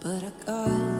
But I got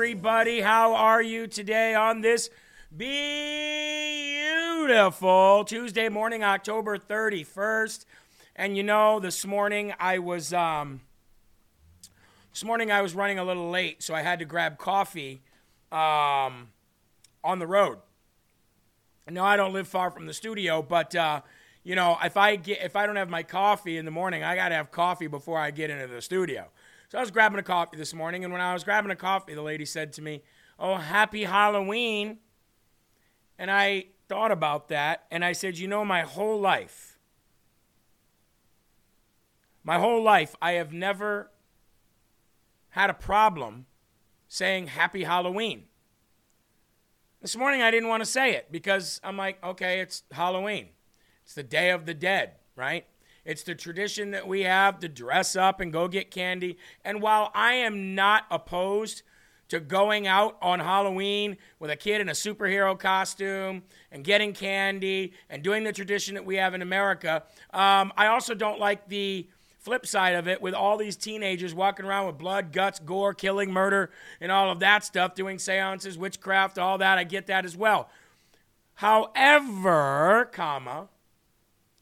everybody. How are you today on this beautiful Tuesday morning, October 31st? And you know, this morning I was um, this morning I was running a little late, so I had to grab coffee um, on the road. No, I don't live far from the studio, but uh, you know, if I get if I don't have my coffee in the morning, I got to have coffee before I get into the studio. So I was grabbing a coffee this morning, and when I was grabbing a coffee, the lady said to me, "Oh, happy Halloween." And I thought about that, and I said, "You know, my whole life, my whole life, I have never had a problem saying Happy Halloween." This morning I didn't want to say it because I'm like, okay, it's Halloween. It's the Day of the Dead, right? It's the tradition that we have to dress up and go get candy. And while I am not opposed to going out on Halloween with a kid in a superhero costume and getting candy and doing the tradition that we have in America, um, I also don't like the flip side of it with all these teenagers walking around with blood, guts, gore, killing, murder, and all of that stuff, doing seances, witchcraft, all that. I get that as well. However, comma,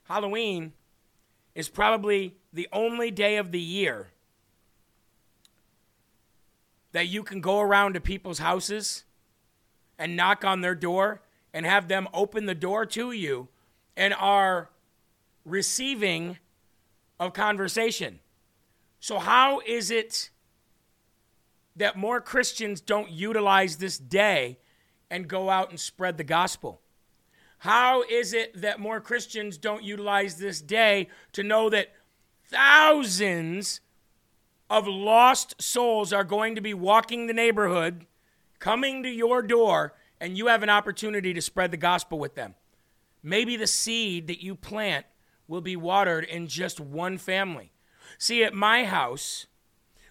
Halloween is probably the only day of the year that you can go around to people's houses and knock on their door and have them open the door to you and are receiving of conversation. So, how is it that more Christians don't utilize this day and go out and spread the gospel? How is it that more Christians don't utilize this day to know that thousands of lost souls are going to be walking the neighborhood, coming to your door, and you have an opportunity to spread the gospel with them? Maybe the seed that you plant will be watered in just one family. See, at my house,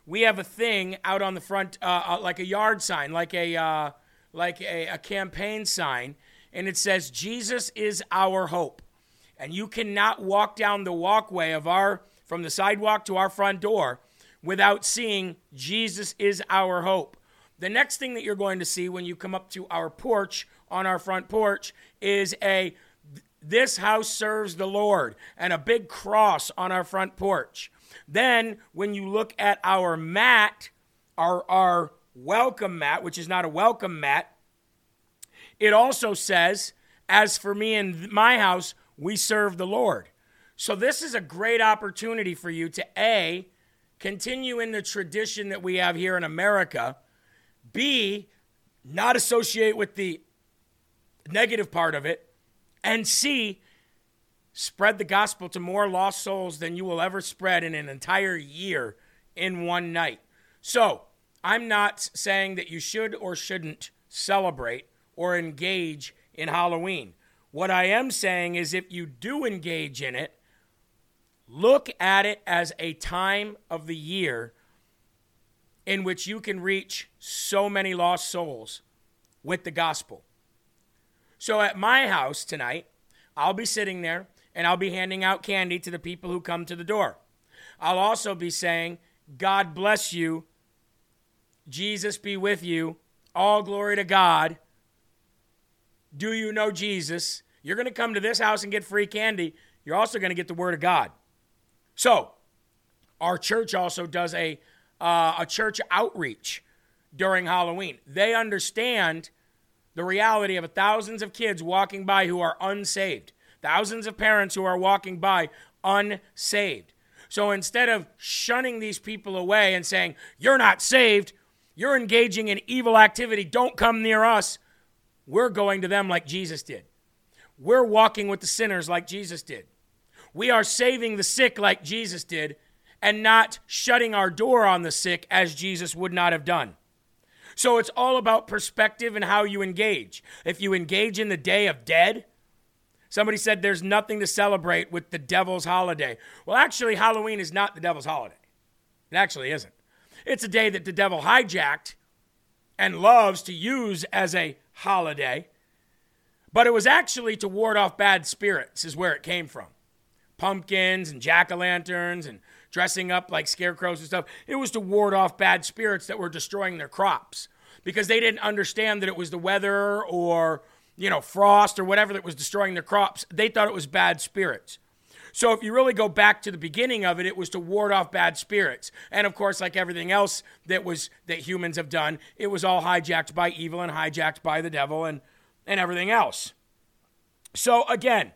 we have a thing out on the front, uh, uh, like a yard sign, like a uh, like a, a campaign sign, and it says, "Jesus is our hope." And you cannot walk down the walkway of our from the sidewalk to our front door without seeing Jesus is our hope. The next thing that you're going to see when you come up to our porch on our front porch is a this house serves the Lord, and a big cross on our front porch. Then, when you look at our mat, our, our welcome mat, which is not a welcome mat, it also says, As for me and my house, we serve the Lord. So, this is a great opportunity for you to A, continue in the tradition that we have here in America, B, not associate with the negative part of it, and C, spread the gospel to more lost souls than you will ever spread in an entire year in one night. So, I'm not saying that you should or shouldn't celebrate or engage in Halloween. What I am saying is if you do engage in it, look at it as a time of the year in which you can reach so many lost souls with the gospel. So at my house tonight, I'll be sitting there and I'll be handing out candy to the people who come to the door. I'll also be saying, God bless you. Jesus be with you. All glory to God. Do you know Jesus? You're going to come to this house and get free candy. You're also going to get the Word of God. So, our church also does a, uh, a church outreach during Halloween. They understand the reality of thousands of kids walking by who are unsaved, thousands of parents who are walking by unsaved. So instead of shunning these people away and saying, You're not saved, you're engaging in evil activity, don't come near us, we're going to them like Jesus did. We're walking with the sinners like Jesus did. We are saving the sick like Jesus did and not shutting our door on the sick as Jesus would not have done. So it's all about perspective and how you engage. If you engage in the Day of Dead, somebody said there's nothing to celebrate with the devil's holiday. Well, actually, Halloween is not the devil's holiday. It actually isn't. It's a day that the devil hijacked and loves to use as a holiday. But it was actually to ward off bad spirits, is where it came from. Pumpkins and jack o' lanterns and dressing up like scarecrows and stuff. It was to ward off bad spirits that were destroying their crops because they didn't understand that it was the weather or, you know, frost or whatever that was destroying their crops. They thought it was bad spirits. So if you really go back to the beginning of it, it was to ward off bad spirits. And of course, like everything else that was that humans have done, it was all hijacked by evil and hijacked by the devil and and everything else. So again,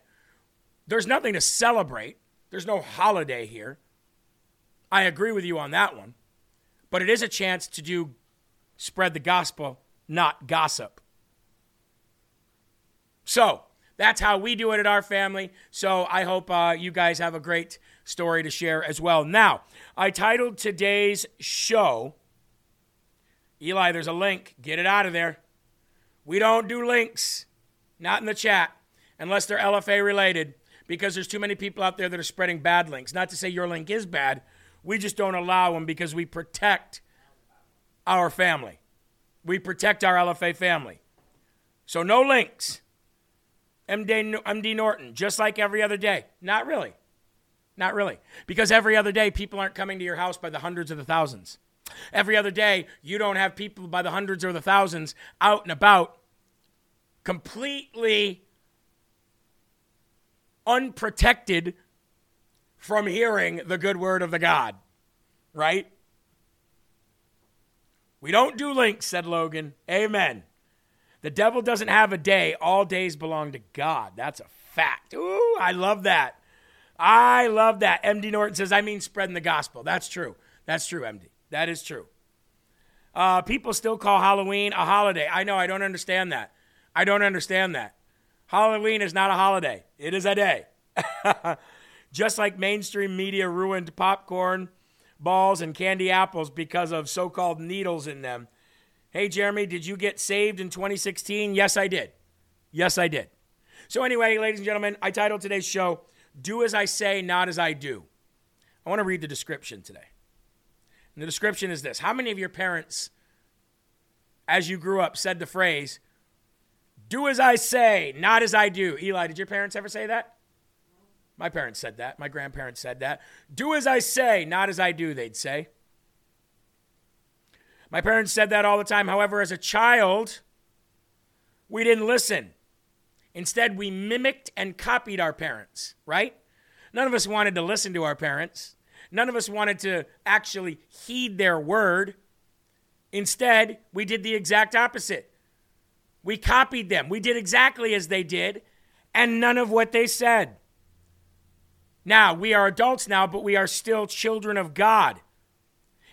there's nothing to celebrate. There's no holiday here. I agree with you on that one. But it is a chance to do spread the gospel, not gossip. So, that's how we do it at our family. So I hope uh, you guys have a great story to share as well. Now, I titled today's show, Eli, there's a link. Get it out of there. We don't do links, not in the chat, unless they're LFA related, because there's too many people out there that are spreading bad links. Not to say your link is bad, we just don't allow them because we protect our family. We protect our LFA family. So no links. MD, MD Norton, just like every other day. Not really. Not really. Because every other day, people aren't coming to your house by the hundreds or the thousands. Every other day, you don't have people by the hundreds or the thousands out and about completely unprotected from hearing the good word of the God, right? We don't do links, said Logan. Amen. The devil doesn't have a day. All days belong to God. That's a fact. Ooh, I love that. I love that. MD Norton says, I mean spreading the gospel. That's true. That's true, MD. That is true. Uh, people still call Halloween a holiday. I know. I don't understand that. I don't understand that. Halloween is not a holiday, it is a day. Just like mainstream media ruined popcorn, balls, and candy apples because of so called needles in them Hey, Jeremy, did you get saved in 2016? Yes, I did. Yes, I did. So, anyway, ladies and gentlemen, I titled today's show, Do As I Say, Not As I Do. I want to read the description today. And the description is this How many of your parents, as you grew up, said the phrase, Do as I say, not as I do? Eli, did your parents ever say that? My parents said that. My grandparents said that. Do as I say, not as I do, they'd say. My parents said that all the time. However, as a child, we didn't listen. Instead, we mimicked and copied our parents, right? None of us wanted to listen to our parents. None of us wanted to actually heed their word. Instead, we did the exact opposite. We copied them. We did exactly as they did, and none of what they said. Now, we are adults now, but we are still children of God.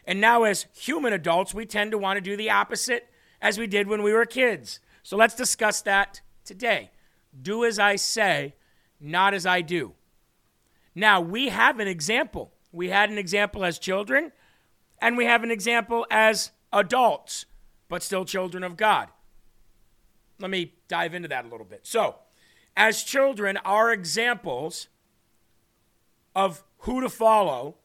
And now, as human adults, we tend to want to do the opposite as we did when we were kids. So let's discuss that today. Do as I say, not as I do. Now, we have an example. We had an example as children, and we have an example as adults, but still children of God. Let me dive into that a little bit. So, as children, our examples of who to follow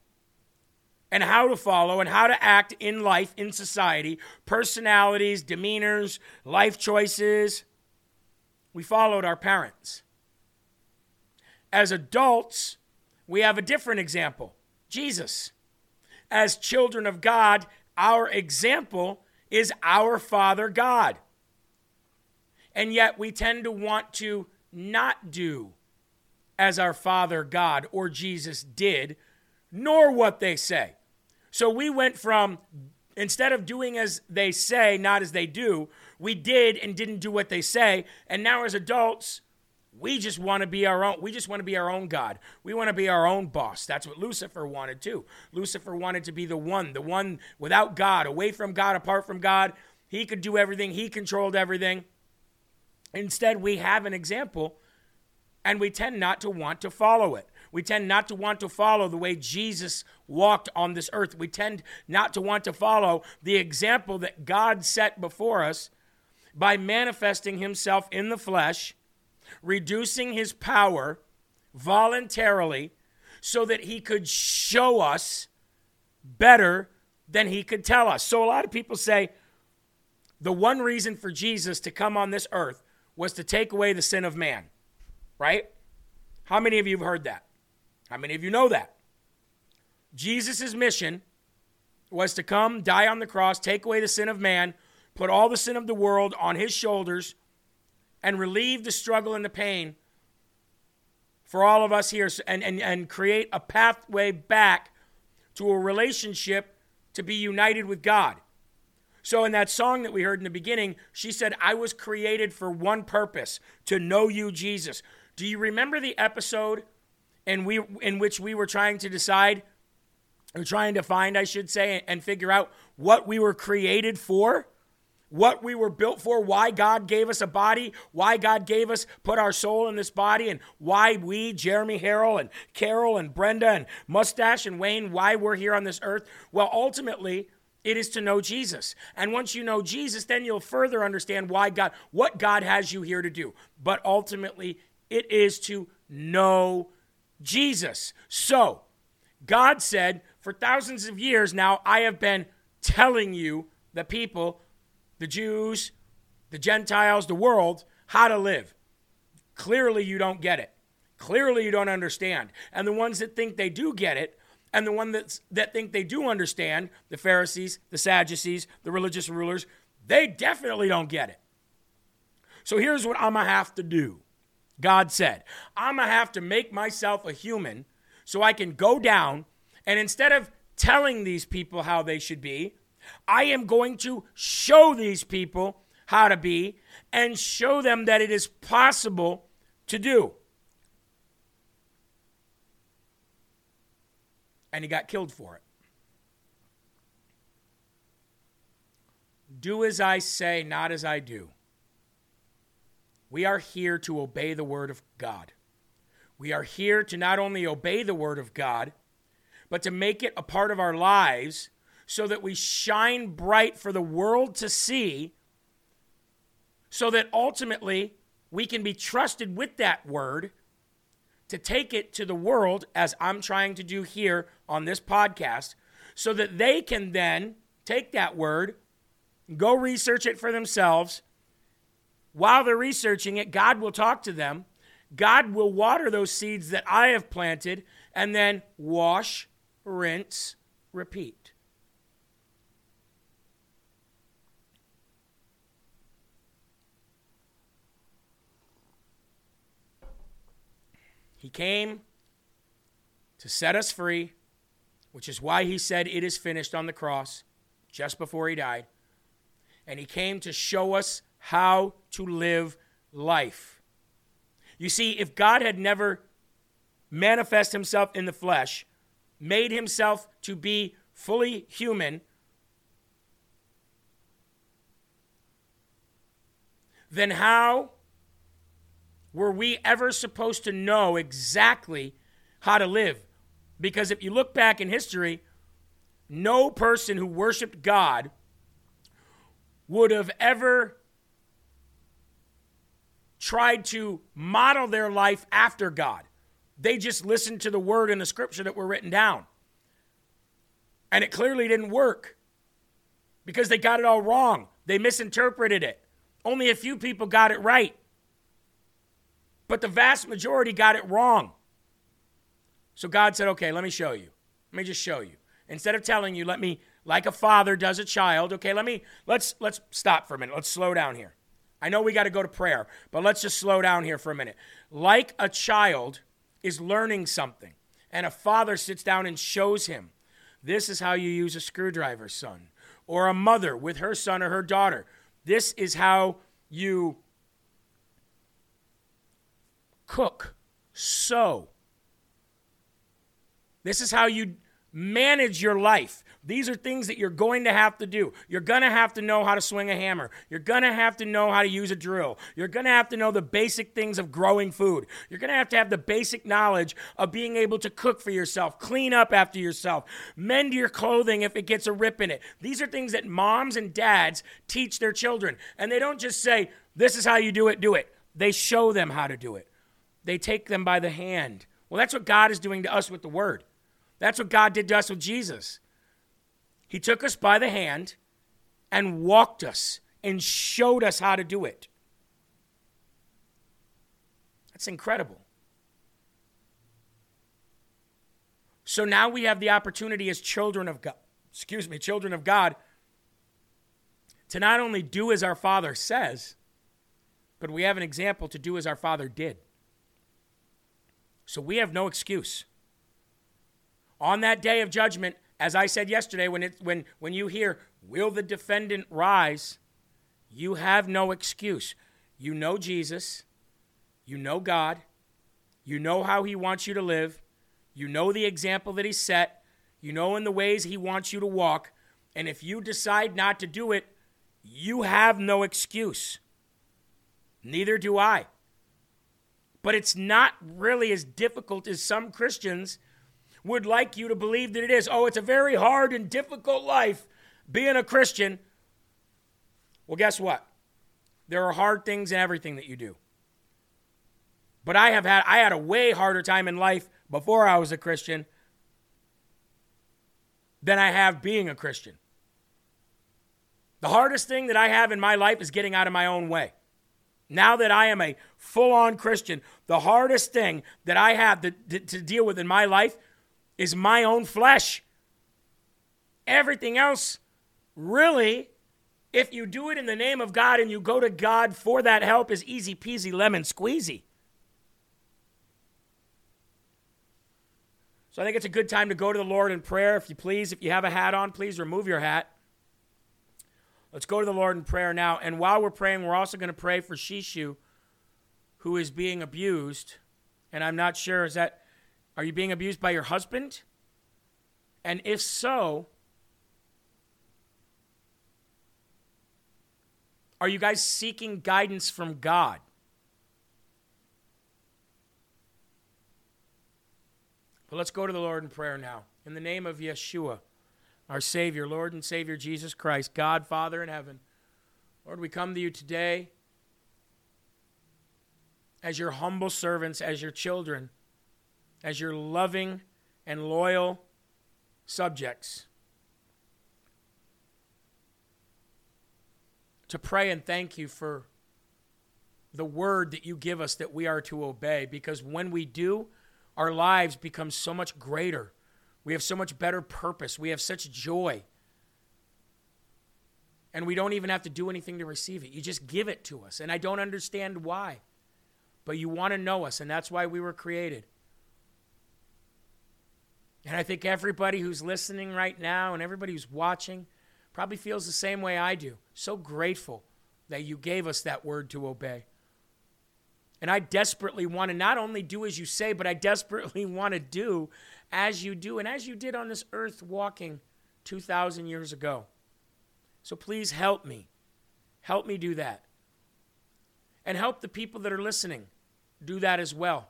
and how to follow and how to act in life, in society, personalities, demeanors, life choices. We followed our parents. As adults, we have a different example Jesus. As children of God, our example is our Father God. And yet we tend to want to not do as our Father God or Jesus did, nor what they say. So we went from instead of doing as they say, not as they do, we did and didn't do what they say. And now as adults, we just want to be our own. We just want to be our own God. We want to be our own boss. That's what Lucifer wanted too. Lucifer wanted to be the one, the one without God, away from God, apart from God. He could do everything, he controlled everything. Instead, we have an example and we tend not to want to follow it. We tend not to want to follow the way Jesus walked on this earth. We tend not to want to follow the example that God set before us by manifesting himself in the flesh, reducing his power voluntarily so that he could show us better than he could tell us. So a lot of people say the one reason for Jesus to come on this earth was to take away the sin of man, right? How many of you have heard that? How many of you know that? Jesus' mission was to come, die on the cross, take away the sin of man, put all the sin of the world on his shoulders, and relieve the struggle and the pain for all of us here and, and, and create a pathway back to a relationship to be united with God. So, in that song that we heard in the beginning, she said, I was created for one purpose to know you, Jesus. Do you remember the episode in, we, in which we were trying to decide, or trying to find, I should say, and figure out what we were created for? what we were built for, why God gave us a body, why God gave us, put our soul in this body, and why we, Jeremy Harrell and Carol and Brenda and Mustache and Wayne, why we're here on this earth. Well, ultimately, it is to know Jesus. And once you know Jesus, then you'll further understand why God, what God has you here to do. But ultimately, it is to know Jesus. So, God said, for thousands of years now, I have been telling you, the people, the Jews, the Gentiles, the world, how to live. Clearly, you don't get it. Clearly, you don't understand. And the ones that think they do get it and the ones that, that think they do understand, the Pharisees, the Sadducees, the religious rulers, they definitely don't get it. So here's what I'm going to have to do. God said, I'm going to have to make myself a human so I can go down and instead of telling these people how they should be, I am going to show these people how to be and show them that it is possible to do. and he got killed for it. Do as I say, not as I do. We are here to obey the word of God. We are here to not only obey the word of God, but to make it a part of our lives so that we shine bright for the world to see, so that ultimately we can be trusted with that word to take it to the world, as I'm trying to do here on this podcast, so that they can then take that word, go research it for themselves. While they're researching it, God will talk to them. God will water those seeds that I have planted, and then wash, rinse, repeat. He came to set us free, which is why he said, It is finished on the cross just before he died. And he came to show us how to live life. You see, if God had never manifest himself in the flesh, made himself to be fully human, then how were we ever supposed to know exactly how to live? Because if you look back in history, no person who worshiped God would have ever tried to model their life after God. They just listened to the word in the scripture that were written down. And it clearly didn't work because they got it all wrong. They misinterpreted it. Only a few people got it right but the vast majority got it wrong. So God said, okay, let me show you. Let me just show you. Instead of telling you, let me, like a father does a child, okay, let me, let's, let's stop for a minute. Let's slow down here. I know we got to go to prayer, but let's just slow down here for a minute. Like a child is learning something, and a father sits down and shows him, this is how you use a screwdriver, son. Or a mother with her son or her daughter. This is how you cook, sew. This is how you manage your life. These are things that you're going to have to do. You're going to have to know how to swing a hammer. You're going to have to know how to use a drill. You're going to have to know the basic things of growing food. You're going to have to have the basic knowledge of being able to cook for yourself, clean up after yourself, mend your clothing if it gets a rip in it. These are things that moms and dads teach their children. And they don't just say, This is how you do it, do it. They show them how to do it they take them by the hand. Well, that's what God is doing to us with the word. That's what God did to us with Jesus. He took us by the hand and walked us and showed us how to do it. That's incredible. So now we have the opportunity as children of God, excuse me, children of God, to not only do as our Father says, but we have an example to do as our Father did. So we have no excuse. On that day of judgment, as I said yesterday, when, it, when, when you hear, will the defendant rise? You have no excuse. You know Jesus, you know God, you know how He wants you to live, you know the example that He set, you know in the ways He wants you to walk, and if you decide not to do it, you have no excuse. Neither do I. But it's not really as difficult as some Christians would like you to believe that it is. Oh, it's a very hard and difficult life being a Christian. Well, guess what? There are hard things in everything that you do. But I have had I had a way harder time in life before I was a Christian than I have being a Christian. The hardest thing that I have in my life is getting out of my own way. Now that I am a full on Christian, the hardest thing that I have to, to, to, deal with in my life is my own flesh. Everything else, really, if you do it in the name of God and you go to God for that help, is easy peasy lemon squeezy. So I think it's a good time to go to the Lord in prayer. If you please, if you have a hat on, please remove your hat. Let's go to the Lord in prayer now. And while we're praying, we're also going to pray for Shishu, who is being abused. And I'm not sure, is that, are you being abused by your husband? And if so, are you guys seeking guidance from God? But let's go to the Lord in prayer now. In the name of Yeshua our Savior, Lord and Savior Jesus Christ, God, Father in heaven. Lord, we come to you today as your humble servants, as your children, as your loving and loyal subjects. To pray and thank you for the word that you give us that we are to obey, because when we do, our lives become so much greater we have so much better purpose. We have such joy. And we don't even have to do anything to receive it. You just give it to us. And I don't understand why. But you want to know us, and that's why we were created. And I think everybody who's listening right now and everybody who's watching probably feels the same way I do. So grateful that you gave us that word to obey. And I desperately want to not only do as you say, but I desperately want to do as you do and as you did on this earth walking 2,000 years ago. So please help me. Help me do that. And help the people that are listening do that as well.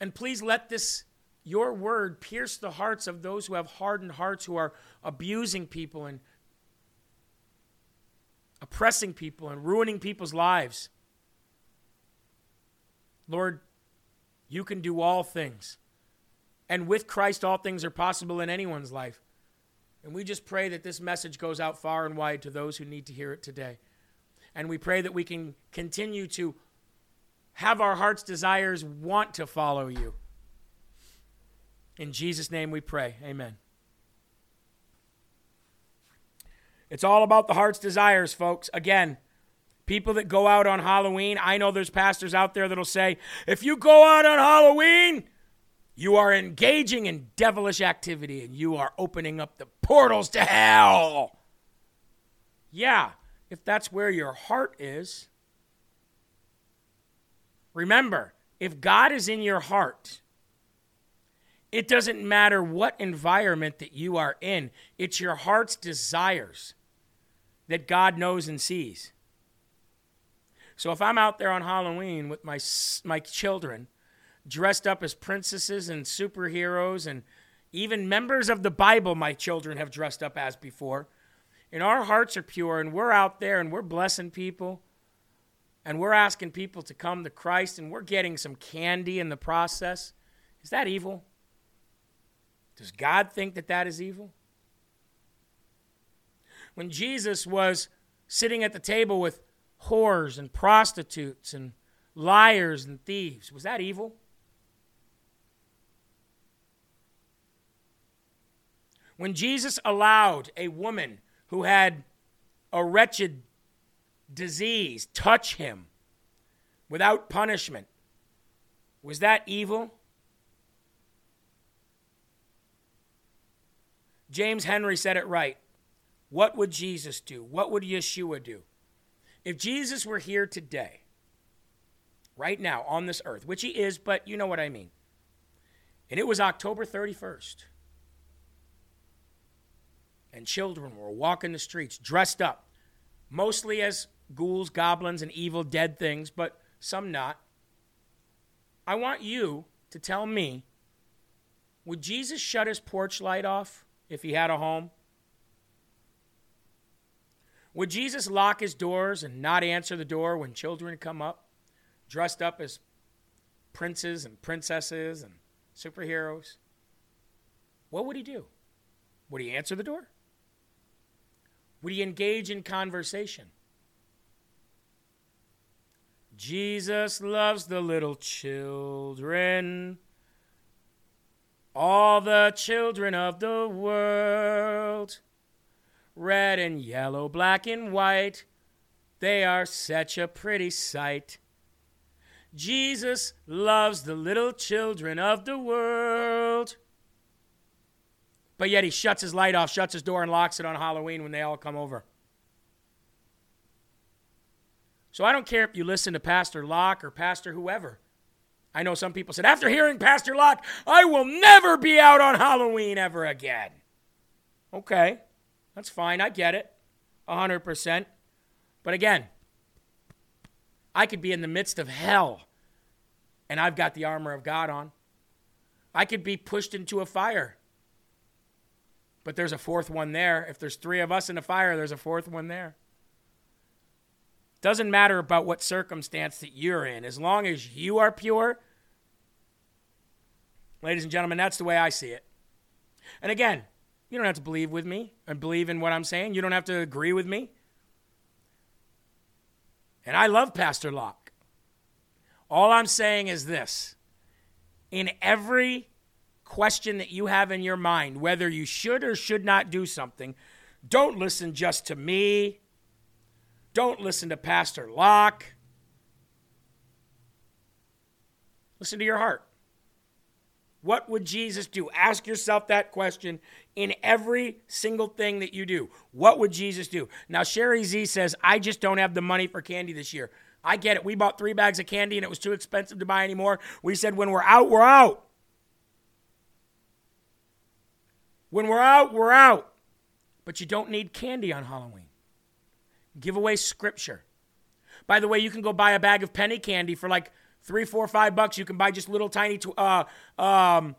And please let this, your word, pierce the hearts of those who have hardened hearts, who are abusing people and oppressing people and ruining people's lives. Lord, you can do all things. And with Christ, all things are possible in anyone's life. And we just pray that this message goes out far and wide to those who need to hear it today. And we pray that we can continue to have our heart's desires want to follow you. In Jesus' name we pray. Amen. It's all about the heart's desires, folks. Again, People that go out on Halloween, I know there's pastors out there that'll say, if you go out on Halloween, you are engaging in devilish activity and you are opening up the portals to hell. Yeah, if that's where your heart is. Remember, if God is in your heart, it doesn't matter what environment that you are in, it's your heart's desires that God knows and sees. So if I'm out there on Halloween with my my children, dressed up as princesses and superheroes and even members of the Bible my children have dressed up as before, and our hearts are pure and we're out there and we're blessing people and we're asking people to come to Christ and we're getting some candy in the process, is that evil? Does God think that that is evil? When Jesus was sitting at the table with whores and prostitutes and liars and thieves, was that evil? When Jesus allowed a woman who had a wretched disease touch him without punishment, was that evil? James Henry said it right. What would Jesus do? What would Yeshua do? If Jesus were here today, right now on this earth, which he is, but you know what I mean, and it was October 31st, and children were walking the streets dressed up, mostly as ghouls, goblins, and evil dead things, but some not. I want you to tell me would Jesus shut his porch light off if he had a home? Would Jesus lock his doors and not answer the door when children come up, dressed up as princes and princesses and superheroes? What would he do? Would he answer the door? Would he engage in conversation? Jesus loves the little children, all the children of the world red and yellow, black and white. They are such a pretty sight. Jesus loves the little children of the world. But yet he shuts his light off, shuts his door, and locks it on Halloween when they all come over. So I don't care if you listen to Pastor Locke or Pastor whoever. I know some people said, after hearing Pastor Locke, I will never be out on Halloween ever again. Okay. That's fine. I get it. 100%. But again, I could be in the midst of hell and I've got the armor of God on. I could be pushed into a fire. But there's a fourth one there. If there's three of us in a fire, there's a fourth one there. Doesn't matter about what circumstance that you're in. As long as you are pure, ladies and gentlemen, that's the way I see it. And again, you don't have to believe with me and believe in what I'm saying. You don't have to agree with me. And I love Pastor Locke. All I'm saying is this in every question that you have in your mind, whether you should or should not do something, don't listen just to me. Don't listen to Pastor Locke. Listen to your heart. What would Jesus do? Ask yourself that question in every single thing that you do. What would Jesus do? Now, Sherry Z says, I just don't have the money for candy this year. I get it. We bought three bags of candy and it was too expensive to buy anymore. We said, when we're out, we're out. When we're out, we're out. But you don't need candy on Halloween. Give away scripture. By the way, you can go buy a bag of penny candy for like three, four, five bucks. You can buy just little tiny tw- uh, um,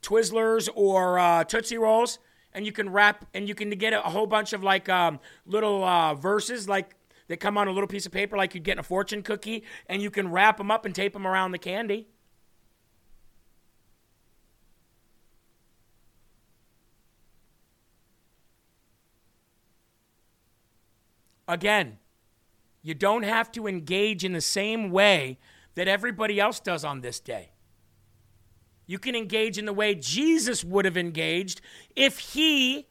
Twizzlers or uh, Tootsie Rolls, and you can wrap and you can get a whole bunch of like um, little uh, verses like that come on a little piece of paper like you'd get in a fortune cookie, and you can wrap them up and tape them around the candy. Again, you don't have to engage in the same way that everybody else does on this day. You can engage in the way Jesus would have engaged if he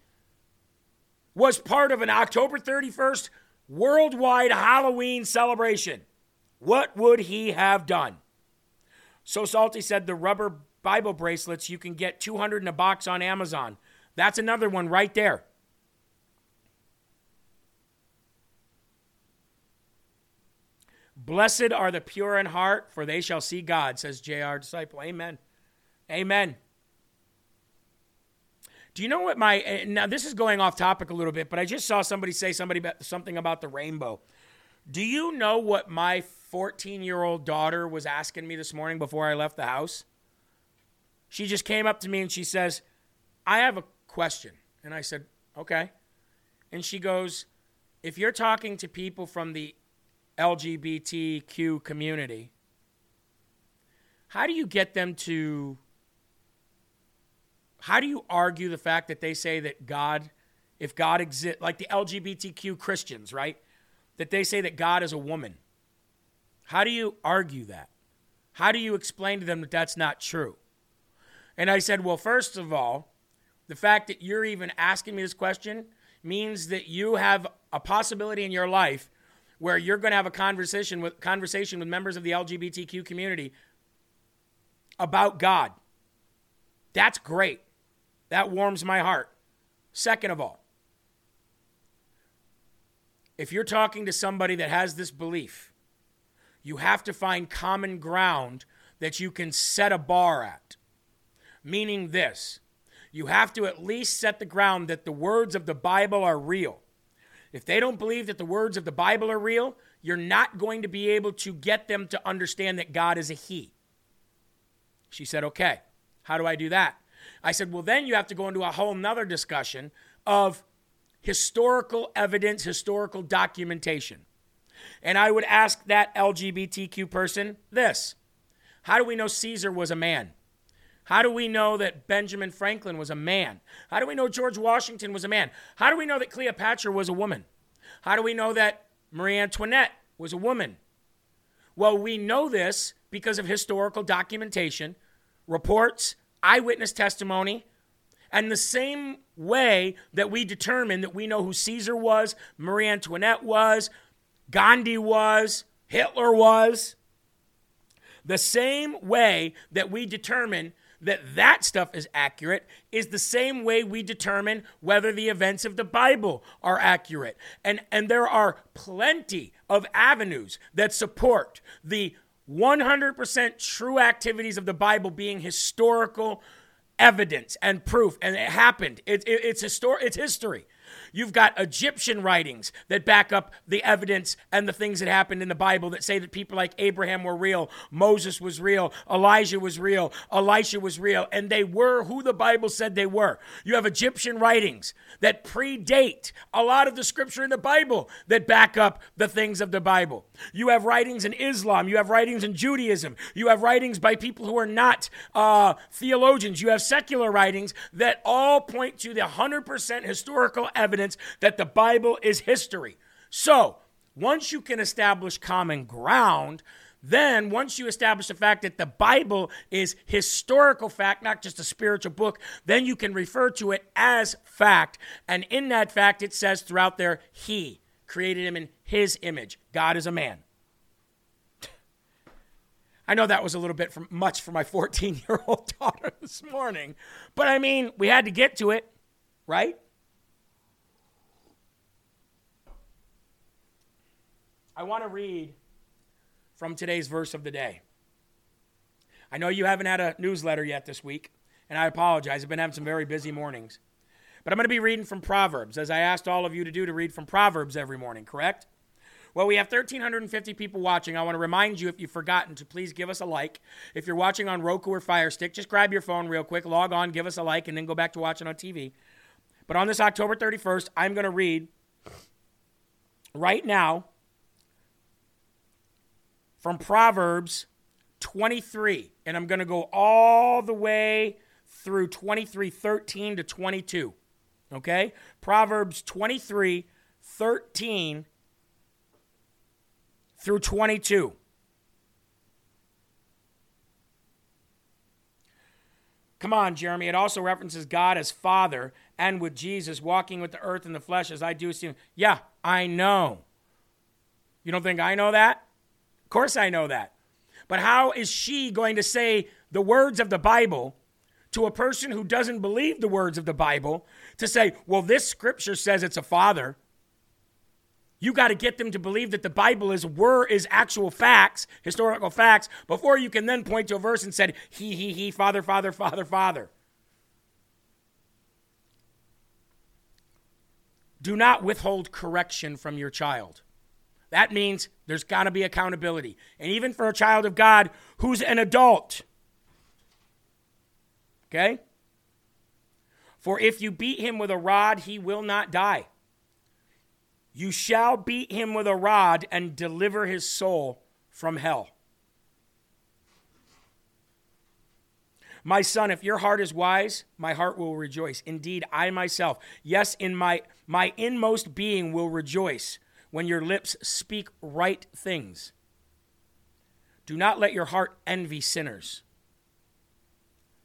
was part of an October 31st worldwide Halloween celebration. What would he have done? So Salty said the rubber Bible bracelets you can get 200 in a box on Amazon. That's another one right there. Blessed are the pure in heart, for they shall see God, says J.R. Disciple. Amen. Amen. Do you know what my eh, now this is going off topic a little bit, but I just saw somebody say somebody something about the rainbow. Do you know what my 14-year-old daughter was asking me this morning before I left the house? She just came up to me and she says, "I have a question." And I said, "Okay." And she goes, "If you're talking to people from the LGBTQ community, how do you get them to how do you argue the fact that they say that God, if God exists, like the LGBTQ Christians, right? That they say that God is a woman. How do you argue that? How do you explain to them that that's not true? And I said, well, first of all, The fact that you're even asking me this question means that you have a possibility in your life where you're going to have a conversation with conversation with members of the LGBTQ community about God. That's great. That warms my heart. Second of all, if you're talking to somebody that has this belief, you have to find common ground that you can set a bar at. Meaning this you have to at least set the ground that the words of the Bible are real. If they don't believe that the words of the Bible are real, you're not going to be able to get them to understand that God is a He. She said, Okay, how do I do that? I said, Well, then you have to go into a whole nother discussion of historical evidence, historical documentation. And I would ask that LGBTQ person this How do we know Caesar was a man? How do we know that Benjamin Franklin was a man? How do we know George Washington was a man? How do we know that Cleopatra was a woman? How do we know that Marie Antoinette was a woman? Well, we know this because of historical documentation, reports, eyewitness testimony, and the same way that we determine that we know who Caesar was, Marie Antoinette was, Gandhi was, Hitler was, the same way that we determine that that stuff is accurate is the same way we determine whether the events of the Bible are accurate. And, and there are plenty of avenues that support the 100% true activities of the Bible being historical evidence and proof. And it happened. It, it, it's, histor- it's history. You've got Egyptian writings that back up the evidence and the things that happened in the Bible that say that people like Abraham were real, Moses was real, Elijah was real, Elisha was real, and they were who the Bible said they were. You have Egyptian writings that predate a lot of the scripture in the Bible that back up the things of the Bible. You have writings in Islam, you have writings in Judaism, you have writings by people who are not uh, theologians, you have secular writings that all point to the 100% historical evidence evidence that the Bible is history. So, once you can establish common ground, then once you establish the fact that the Bible is historical fact, not just a spiritual book, then you can refer to it as fact. And in that fact, it says throughout there, He created him in His image. God is a man. I know that was a little bit much for my 14 year old daughter this morning, but I mean, we had to get to it, right? I want to read from today's verse of the day. I know you haven't had a newsletter yet this week, and I apologize. I've been having some very busy mornings. But I'm going to be reading from Proverbs, as I asked all of you to do to read from Proverbs every morning, correct? Well, we have 1,350 people watching. I want to remind you, if you've forgotten, to please give us a like. If you're watching on Roku or Fire Stick, just grab your phone real quick, log on, give us a like, and then go back to watching on TV. But on this October 31st, I'm going to read right now from Proverbs 23. And I'm going to go all the way through 23 13 to 22. Okay? Proverbs 23 13 through 22. Come on, Jeremy. It also references God as Father and with Jesus walking with the earth in the flesh as I do see. Yeah, I know. You don't think I know that? Course I know that. But how is she going to say the words of the Bible to a person who doesn't believe the words of the Bible to say, well, this scripture says it's a father? You got to get them to believe that the Bible is were is actual facts, historical facts, before you can then point to a verse and said, he, he, he, father, father, father, father. Do not withhold correction from your child. That means there's got to be accountability. And even for a child of God who's an adult. Okay? For if you beat him with a rod, he will not die. You shall beat him with a rod and deliver his soul from hell. My son, if your heart is wise, my heart will rejoice. Indeed, I myself, yes, in my my inmost being will rejoice when your lips speak right things. Do not let your heart envy sinners,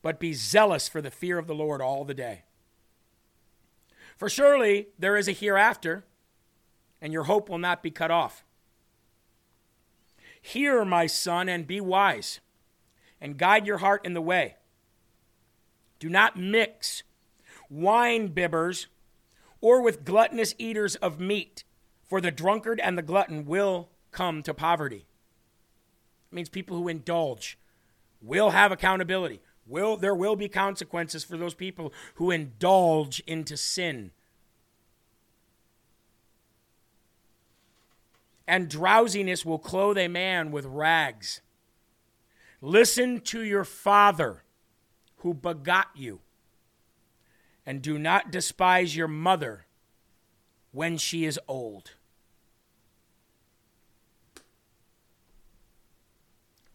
but be zealous for the fear of the Lord all the day. For surely there is a hereafter, and your hope will not be cut off. Hear, my son, and be wise, and guide your heart in the way. Do not mix wine bibbers or with gluttonous eaters of meat, for the drunkard and the glutton will come to poverty. It means people who indulge will have accountability. Will there will be consequences for those people who indulge into sin. And drowsiness will clothe a man with rags. Listen to your father who begot you, and do not despise your mother when she is old.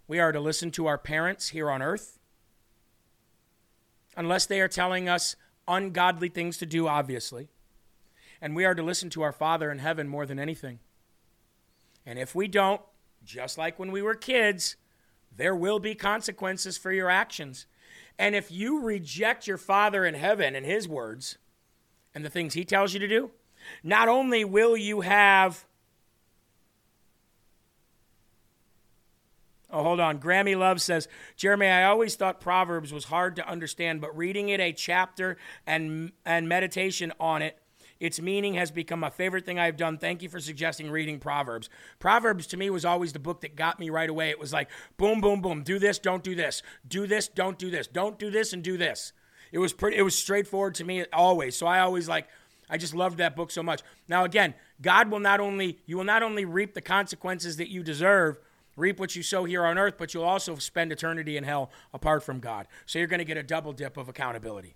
We are to listen to our parents here on earth, unless they are telling us ungodly things to do, obviously. And we are to listen to our Father in heaven more than anything. And if we don't, just like when we were kids, there will be consequences for your actions. And if you reject your Father in heaven and His words and the things He tells you to do, not only will you have Oh, hold on. Grammy Love says, Jeremy, I always thought Proverbs was hard to understand, but reading it a chapter and and meditation on it, its meaning has become my favorite thing I've done. Thank you for suggesting reading Proverbs. Proverbs to me was always the book that got me right away. It was like boom, boom, boom. Do this, don't do this. Do this, don't do this. Don't do this and do this. It was pretty. It was straightforward to me always. So I always like. I just loved that book so much. Now again, God will not only you will not only reap the consequences that you deserve reap what you sow here on earth, but you'll also spend eternity in hell apart from God. So you're going to get a double dip of accountability.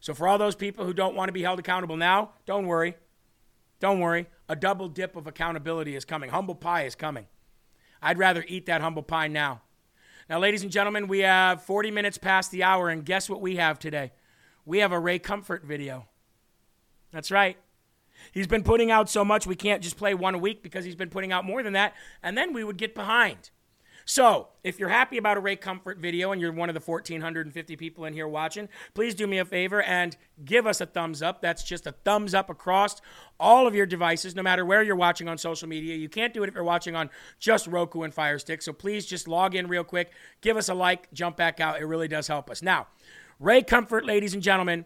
So for all those people who don't want to be held accountable now, don't worry. Don't worry. A double dip of accountability is coming. Humble pie is coming. I'd rather eat that humble pie now. Now, ladies and gentlemen, we have 40 minutes past the hour, and guess what we have today? We have a Ray Comfort video. That's right. He's been putting out so much, we can't just play one a week because he's been putting out more than that, and then we would get behind. So, if you're happy about a Ray Comfort video and you're one of the 1,450 people in here watching, please do me a favor and give us a thumbs up. That's just a thumbs up across all of your devices, no matter where you're watching on social media. You can't do it if you're watching on just Roku and Fire Stick. So, please just log in real quick, give us a like, jump back out. It really does help us. Now, Ray Comfort, ladies and gentlemen,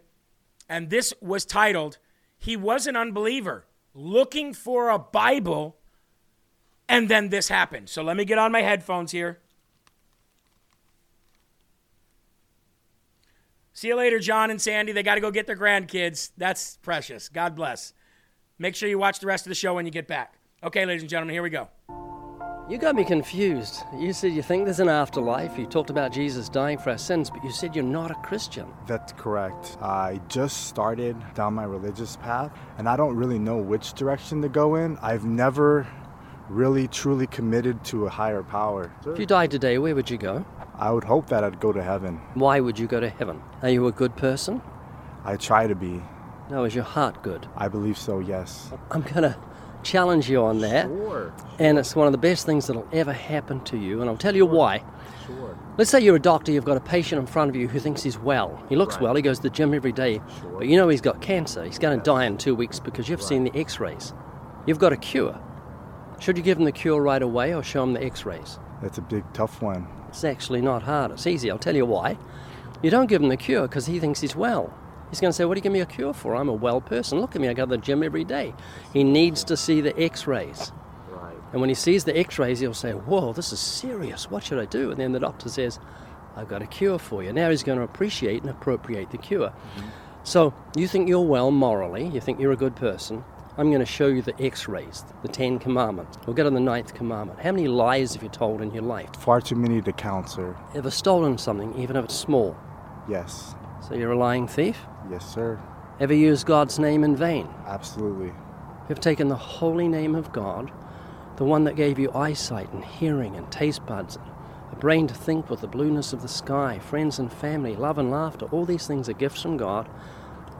and this was titled he was an unbeliever looking for a Bible, and then this happened. So let me get on my headphones here. See you later, John and Sandy. They got to go get their grandkids. That's precious. God bless. Make sure you watch the rest of the show when you get back. Okay, ladies and gentlemen, here we go. You got me confused. You said you think there's an afterlife. You talked about Jesus dying for our sins, but you said you're not a Christian. That's correct. I just started down my religious path, and I don't really know which direction to go in. I've never really truly committed to a higher power. If you died today, where would you go? I would hope that I'd go to heaven. Why would you go to heaven? Are you a good person? I try to be. No, is your heart good? I believe so, yes. I'm gonna challenge you on that. Sure. And it's one of the best things that'll ever happen to you, and I'll tell you why. Sure. Let's say you're a doctor, you've got a patient in front of you who thinks he's well. He looks Right. well, he goes to the gym every day, sure. but you know he's got cancer. He's going to die in two weeks because you've seen the x rays. You've got a cure. Should you give him the cure right away or show him the x rays? That's a big, tough one. It's actually not hard, it's easy. I'll tell you why. You don't give him the cure because he thinks he's well. He's going to say, What do you give me a cure for? I'm a well person. Look at me, I go to the gym every day. He needs to see the x rays. Right. And when he sees the x rays, he'll say, Whoa, this is serious. What should I do? And then the doctor says, I've got a cure for you. Now he's going to appreciate and appropriate the cure. Mm-hmm. So you think you're well morally, you think you're a good person. I'm going to show you the x rays, the Ten Commandments. We'll get on the ninth commandment. How many lies have you told in your life? Far too many to count, sir. Ever stolen something, even if it's small? Yes. So you're a lying thief? Yes, sir. Ever used God's name in vain? Absolutely. You've taken the holy name of God, the one that gave you eyesight and hearing and taste buds, a brain to think with the blueness of the sky, friends and family, love and laughter. All these things are gifts from God,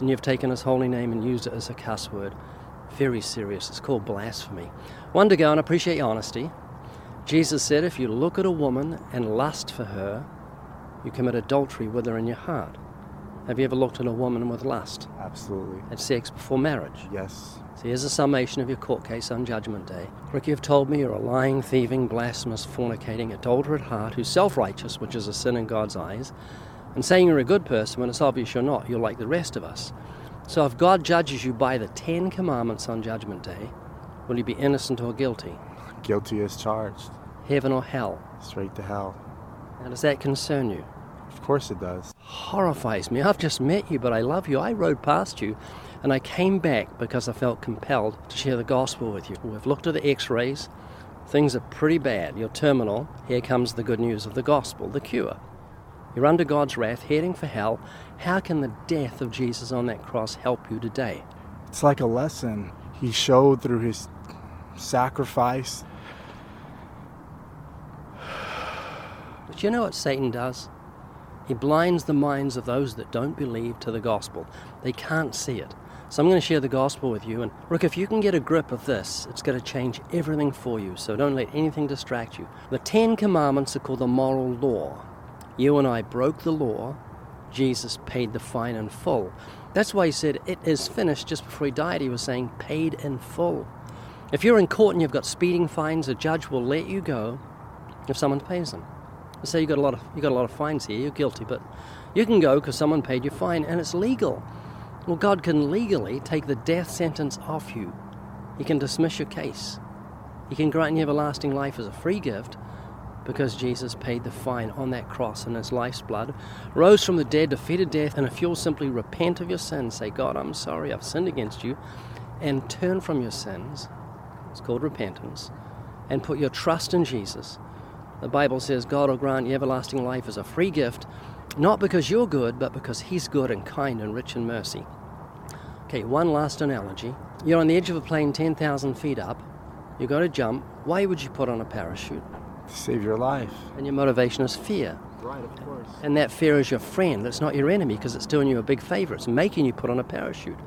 and you've taken his holy name and used it as a cuss word. Very serious. It's called blasphemy. One to go and appreciate your honesty. Jesus said, if you look at a woman and lust for her, you commit adultery with her in your heart. Have you ever looked at a woman with lust? Absolutely. At sex before marriage? Yes. So here's a summation of your court case on Judgment Day. Rick, you've told me you're a lying, thieving, blasphemous, fornicating, adulterer at heart who's self righteous, which is a sin in God's eyes, and saying you're a good person when it's obvious you're not. You're like the rest of us. So if God judges you by the Ten Commandments on Judgment Day, will you be innocent or guilty? Guilty as charged. Heaven or hell? Straight to hell. Now, does that concern you? Of course it does. Horrifies me. I've just met you, but I love you. I rode past you and I came back because I felt compelled to share the gospel with you. We've looked at the x rays. Things are pretty bad. You're terminal. Here comes the good news of the gospel, the cure. You're under God's wrath, heading for hell. How can the death of Jesus on that cross help you today? It's like a lesson. He showed through his sacrifice. But you know what Satan does? He blinds the minds of those that don't believe to the gospel. They can't see it. So I'm going to share the gospel with you. And Rick, if you can get a grip of this, it's going to change everything for you. So don't let anything distract you. The Ten Commandments are called the moral law. You and I broke the law. Jesus paid the fine in full. That's why he said, It is finished. Just before he died, he was saying, Paid in full. If you're in court and you've got speeding fines, a judge will let you go if someone pays them. Say you got a lot of you got a lot of fines here. You're guilty, but you can go because someone paid your fine and it's legal. Well, God can legally take the death sentence off you. He can dismiss your case. He can grant you everlasting life as a free gift because Jesus paid the fine on that cross in his life's blood, rose from the dead, defeated death, and if you'll simply repent of your sins, say, God, I'm sorry, I've sinned against you, and turn from your sins, it's called repentance, and put your trust in Jesus, the Bible says God will grant you everlasting life as a free gift, not because you're good, but because He's good and kind and rich in mercy. Okay, one last analogy. You're on the edge of a plane 10,000 feet up. You've got to jump. Why would you put on a parachute? To save your life. And your motivation is fear. Right, of course. And that fear is your friend. It's not your enemy because it's doing you a big favor. It's making you put on a parachute.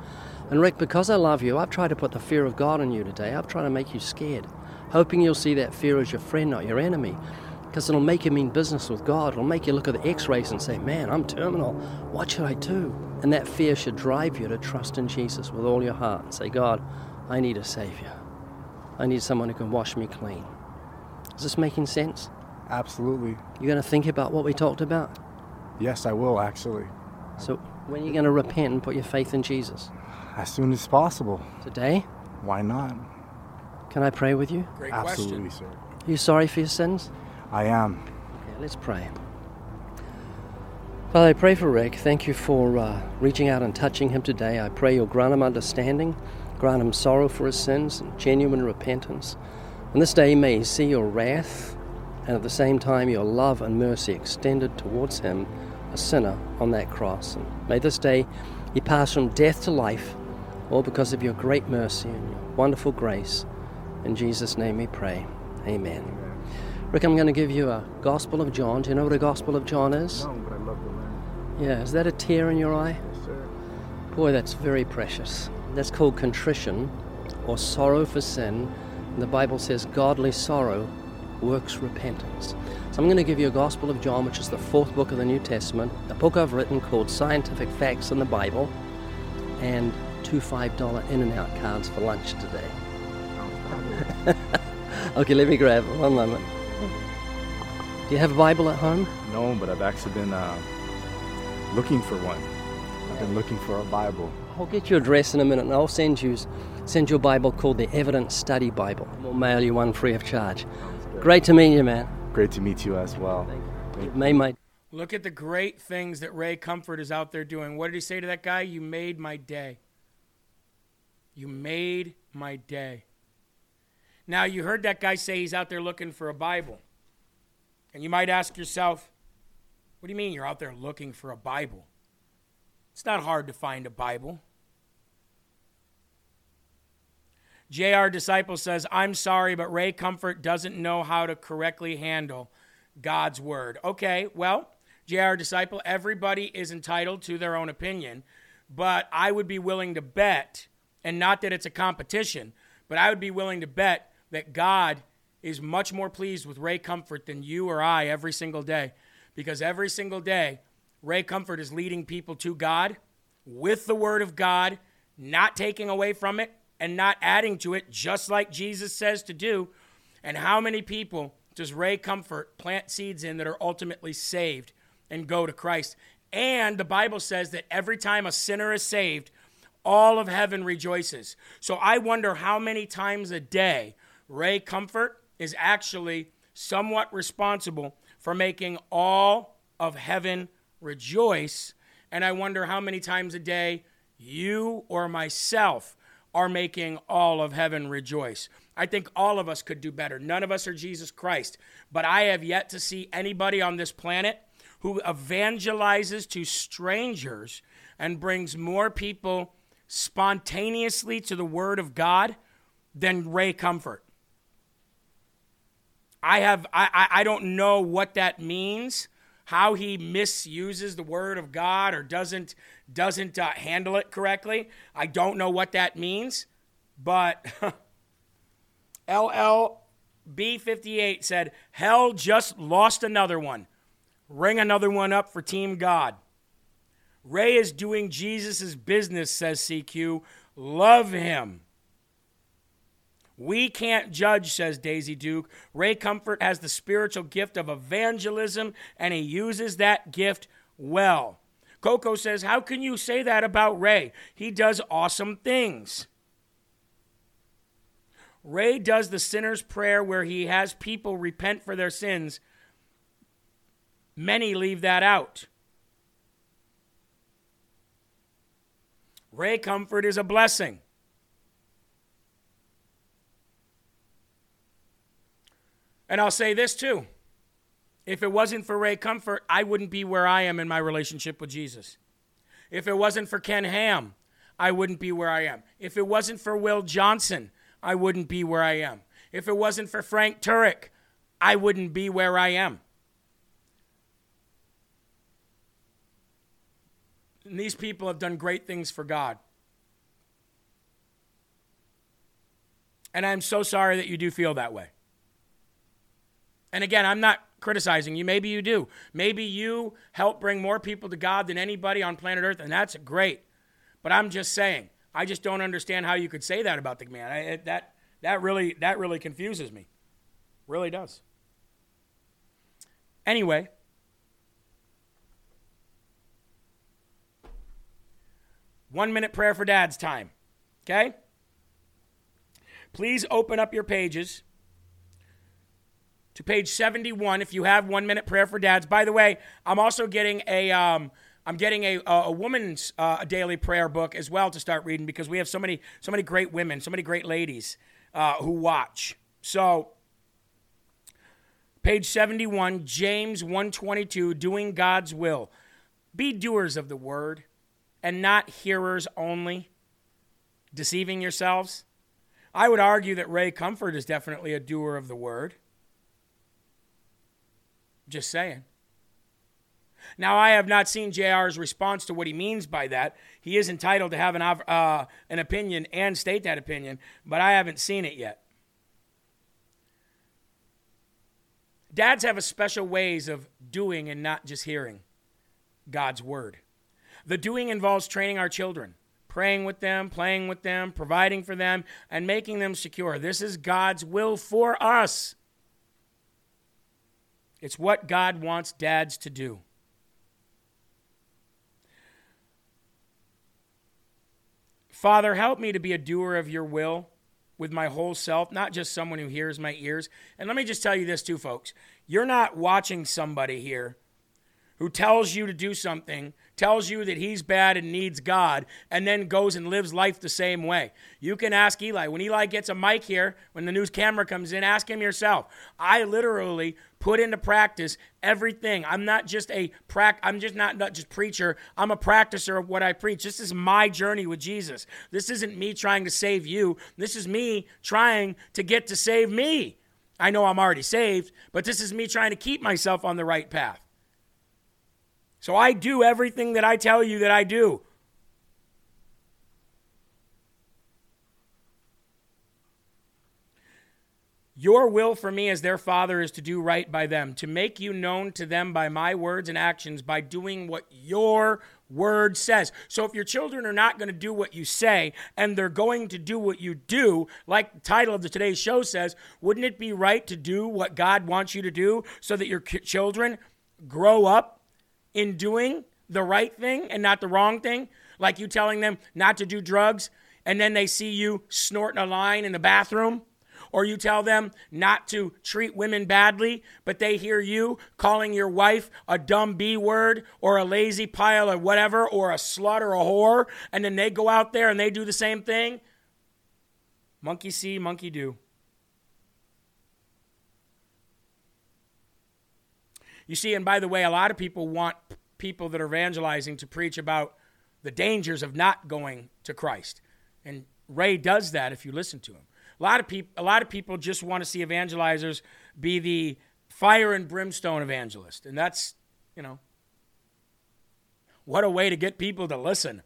And Rick, because I love you, I've tried to put the fear of God in you today. I've tried to make you scared, hoping you'll see that fear as your friend, not your enemy. Because it'll make you mean business with God. It'll make you look at the x rays and say, man, I'm terminal. What should I do? And that fear should drive you to trust in Jesus with all your heart and say, God, I need a Savior. I need someone who can wash me clean. Is this making sense? Absolutely. You're going to think about what we talked about? Yes, I will, actually. So, when are you going to repent and put your faith in Jesus? As soon as possible. Today? Why not? Can I pray with you? Great Absolutely, question. sir. Are you sorry for your sins? I am. Okay, let's pray. Father, I pray for Rick. Thank you for uh, reaching out and touching him today. I pray you'll grant him understanding, grant him sorrow for his sins, and genuine repentance. And this day may he see your wrath, and at the same time your love and mercy extended towards him, a sinner, on that cross. And may this day he pass from death to life, all because of your great mercy and your wonderful grace. In Jesus' name we pray. Amen. Rick, I'm going to give you a Gospel of John. Do you know what a Gospel of John is? No, but I love to learn. Yeah, is that a tear in your eye? Yes, sir. Boy, that's very precious. That's called contrition or sorrow for sin. And the Bible says godly sorrow works repentance. So I'm going to give you a Gospel of John, which is the fourth book of the New Testament, a book I've written called Scientific Facts in the Bible, and two $5 In-N-Out cards for lunch today. okay, let me grab. One moment. Do you have a Bible at home? No, but I've actually been uh, looking for one. I've been looking for a Bible. I'll get your address in a minute and I'll send you send you a Bible called the Evidence Study Bible. We'll mail you one free of charge. Great to meet you, man. Great to meet you as well. May my Look at the great things that Ray Comfort is out there doing. What did he say to that guy? You made my day. You made my day. Now, you heard that guy say he's out there looking for a Bible. And you might ask yourself, what do you mean you're out there looking for a Bible? It's not hard to find a Bible. JR Disciple says, I'm sorry, but Ray Comfort doesn't know how to correctly handle God's word. Okay, well, JR Disciple, everybody is entitled to their own opinion, but I would be willing to bet, and not that it's a competition, but I would be willing to bet that God is much more pleased with Ray Comfort than you or I every single day. Because every single day, Ray Comfort is leading people to God with the Word of God, not taking away from it and not adding to it, just like Jesus says to do. And how many people does Ray Comfort plant seeds in that are ultimately saved and go to Christ? And the Bible says that every time a sinner is saved, all of heaven rejoices. So I wonder how many times a day Ray Comfort is actually somewhat responsible for making all of heaven rejoice. And I wonder how many times a day you or myself are making all of heaven rejoice. I think all of us could do better. None of us are Jesus Christ, but I have yet to see anybody on this planet who evangelizes to strangers and brings more people spontaneously to the Word of God than Ray Comfort. I have I, I don't know what that means, how he misuses the Word of God or doesn't doesn't uh, handle it correctly. I don't know what that means, but LLB58 said, Hell just lost another one. Ring another one up for Team God. Ray is doing Jesus' business, says CQ. Love him. We can't judge, says Daisy Duke. Ray Comfort has the spiritual gift of evangelism, and he uses that gift well. Coco says, How can you say that about Ray? He does awesome things. Ray does the sinner's prayer where he has people repent for their sins. Many leave that out. Ray Comfort is a blessing. And I'll say this too. If it wasn't for Ray Comfort, I wouldn't be where I am in my relationship with Jesus. If it wasn't for Ken Ham, I wouldn't be where I am. If it wasn't for Will Johnson, I wouldn't be where I am. If it wasn't for Frank Turek, I wouldn't be where I am. And these people have done great things for God. And I'm so sorry that you do feel that way. And again, I'm not criticizing you. Maybe you do. Maybe you help bring more people to God than anybody on planet Earth, and that's great. But I'm just saying, I just don't understand how you could say that about the man. I, that that really that really confuses me. Really does. Anyway, one minute prayer for dad's time. Okay? Please open up your pages to page 71 if you have one minute prayer for dads. By the way, I'm also getting a um, I'm getting a, a woman's uh, daily prayer book as well to start reading because we have so many so many great women, so many great ladies uh, who watch. So, page 71, James 122, doing God's will. Be doers of the word and not hearers only, deceiving yourselves. I would argue that Ray Comfort is definitely a doer of the word. Just saying. Now, I have not seen JR's response to what he means by that. He is entitled to have an, uh, an opinion and state that opinion, but I haven't seen it yet. Dads have a special ways of doing and not just hearing God's word. The doing involves training our children, praying with them, playing with them, providing for them, and making them secure. This is God's will for us. It's what God wants dads to do. Father, help me to be a doer of your will with my whole self, not just someone who hears my ears. And let me just tell you this, too, folks. You're not watching somebody here who tells you to do something, tells you that he's bad and needs God, and then goes and lives life the same way. You can ask Eli. When Eli gets a mic here, when the news camera comes in, ask him yourself. I literally put into practice everything. I'm not just a prac I'm just not, not just preacher. I'm a practicer of what I preach. This is my journey with Jesus. This isn't me trying to save you. This is me trying to get to save me. I know I'm already saved, but this is me trying to keep myself on the right path. So I do everything that I tell you that I do. Your will for me as their father is to do right by them, to make you known to them by my words and actions, by doing what your word says. So if your children are not going to do what you say and they're going to do what you do, like the title of the today's show says, wouldn't it be right to do what God wants you to do so that your children grow up in doing the right thing and not the wrong thing? Like you telling them not to do drugs and then they see you snorting a line in the bathroom? or you tell them not to treat women badly, but they hear you calling your wife a dumb B word or a lazy pile or whatever, or a slut or a whore, and then they go out there and they do the same thing. Monkey see, monkey do. You see, and by the way, a lot of people want people that are evangelizing to preach about the dangers of not going to Christ. And Ray does that if you listen to him. A lot of people, a lot of people just want to see evangelizers be the fire and brimstone evangelist, and that's, you know, what a way to get people to listen.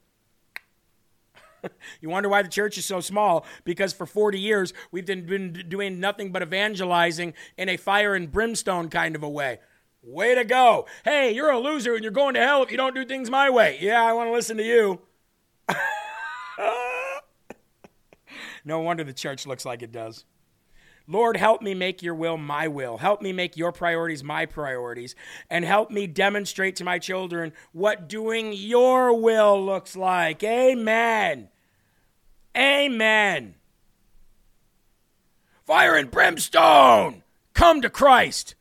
you wonder why the church is so small because for 40 years we've been, been doing nothing but evangelizing in a fire and brimstone kind of a way. Way to go. Hey, you're a loser and you're going to hell if you don't do things my way. Yeah, I want to listen to you. No wonder the church looks like it does. Lord, help me make your will my will. Help me make your priorities my priorities. And help me demonstrate to my children what doing your will looks like. Amen. Amen. Fire and brimstone, come to Christ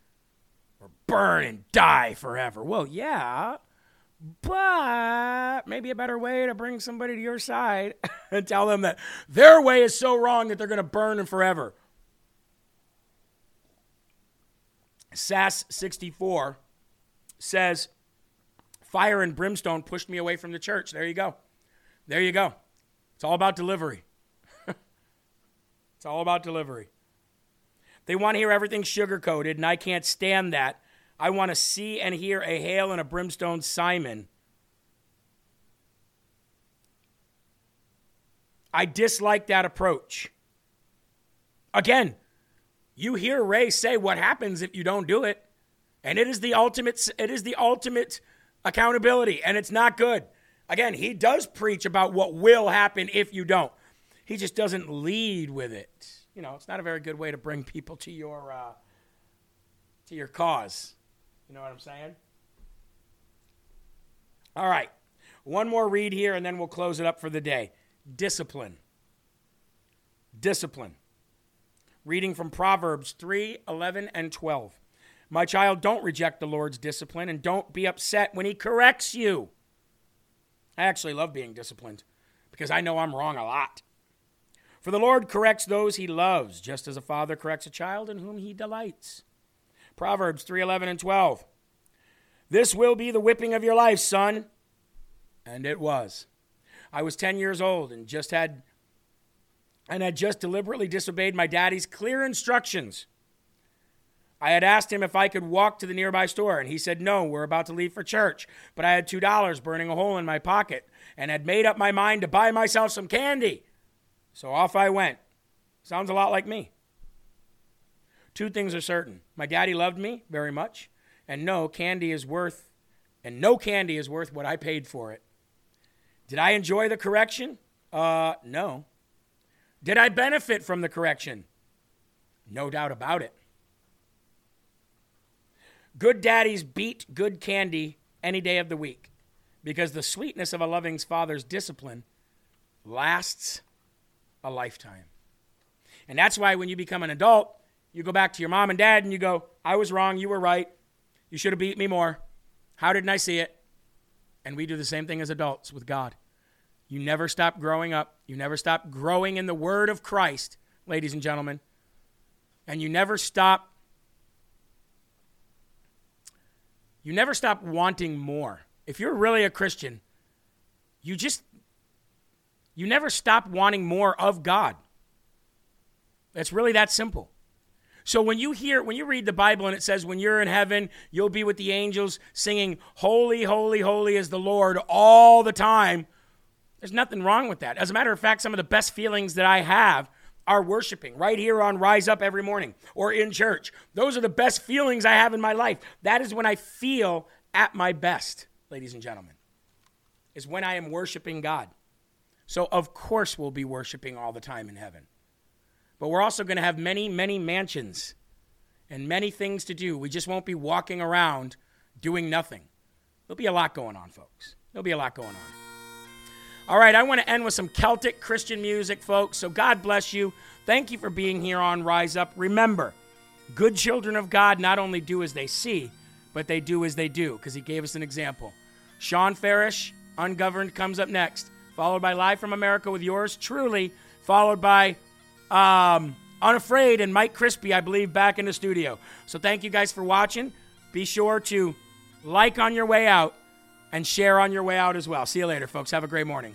burn and die forever. Well, yeah, but maybe a better way to bring somebody to your side and tell them that their way is so wrong that they're going to burn them forever. Sass 64 says, Fire and brimstone pushed me away from the church. There you go. There you go. It's all about delivery. it's all about delivery. They want to hear everything sugar coated, and I can't stand that. I want to see and hear a hail and a brimstone Simon. I dislike that approach. Again, you hear Ray say what happens if you don't do it. And it is the ultimate it is the ultimate accountability and it's not good. Again, he does preach about what will happen if you don't. He just doesn't lead with it. You know, it's not a very good way to bring people to your uh, to your cause. You know what I'm saying? All right. One more read here, and then we'll close it up for the day. Discipline. Discipline. Reading from Proverbs 3 11 and 12. My child, don't reject the Lord's discipline and don't be upset when he corrects you. I actually love being disciplined because I know I'm wrong a lot. For the Lord corrects those he loves, just as a father corrects a child in whom he delights. Proverbs 3:11 and 12. This will be the whipping of your life, son. And it was. I was 10 years old and just had and had just deliberately disobeyed my daddy's clear instructions. I had asked him if I could walk to the nearby store, and he said, No, we're about to leave for church. But I had $2 burning a hole in my pocket and had made up my mind to buy myself some candy. So off I went. Sounds a lot like me. Two things are certain. My daddy loved me very much, and no candy is worth and no candy is worth what I paid for it. Did I enjoy the correction? Uh, no. Did I benefit from the correction? No doubt about it. Good daddies beat good candy any day of the week because the sweetness of a loving father's discipline lasts a lifetime. And that's why when you become an adult, you go back to your mom and dad and you go, I was wrong, you were right. You should have beat me more. How didn't I see it? And we do the same thing as adults with God. You never stop growing up. You never stop growing in the Word of Christ, ladies and gentlemen. And you never stop. You never stop wanting more. If you're really a Christian, you just, you never stop wanting more of God. It's really that simple. So when you hear, when you read the Bible and it says, when you're in heaven, you'll be with the angels singing, Holy, holy, holy is the Lord all the time, there's nothing wrong with that. As a matter of fact, some of the best feelings that I have are worshiping right here on Rise Up every morning or in church. Those are the best feelings I have in my life. That is when I feel at my best, ladies and gentlemen, is when I am worshiping God. So, of course, we'll be worshiping all the time in heaven. But we're also going to have many, many mansions and many things to do. We just won't be walking around doing nothing. There'll be a lot going on, folks. There'll be a lot going on. All right, I want to end with some Celtic Christian music, folks. So God bless you. Thank you for being here on Rise Up. Remember, good children of God not only do as they see, but they do as they do, because He gave us an example. Sean Farish, Ungoverned, comes up next, followed by Live from America with yours truly, followed by um, Unafraid and Mike Crispi, I believe, back in the studio. So thank you guys for watching. Be sure to like on your way out and share on your way out as well. See you later, folks. Have a great morning.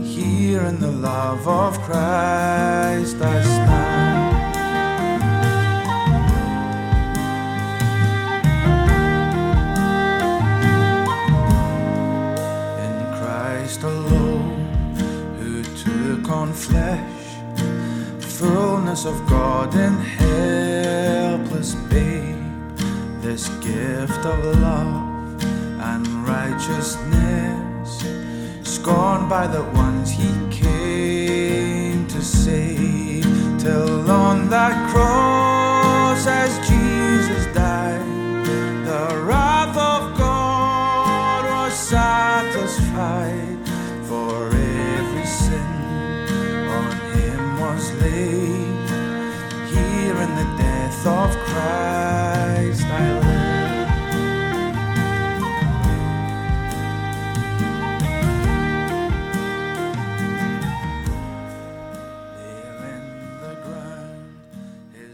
Here in the love of Christ I stand. In Christ alone, who took on flesh, fullness of God in helpless babe, this gift of love and righteousness, scorned by the ones he came to save, till on that cross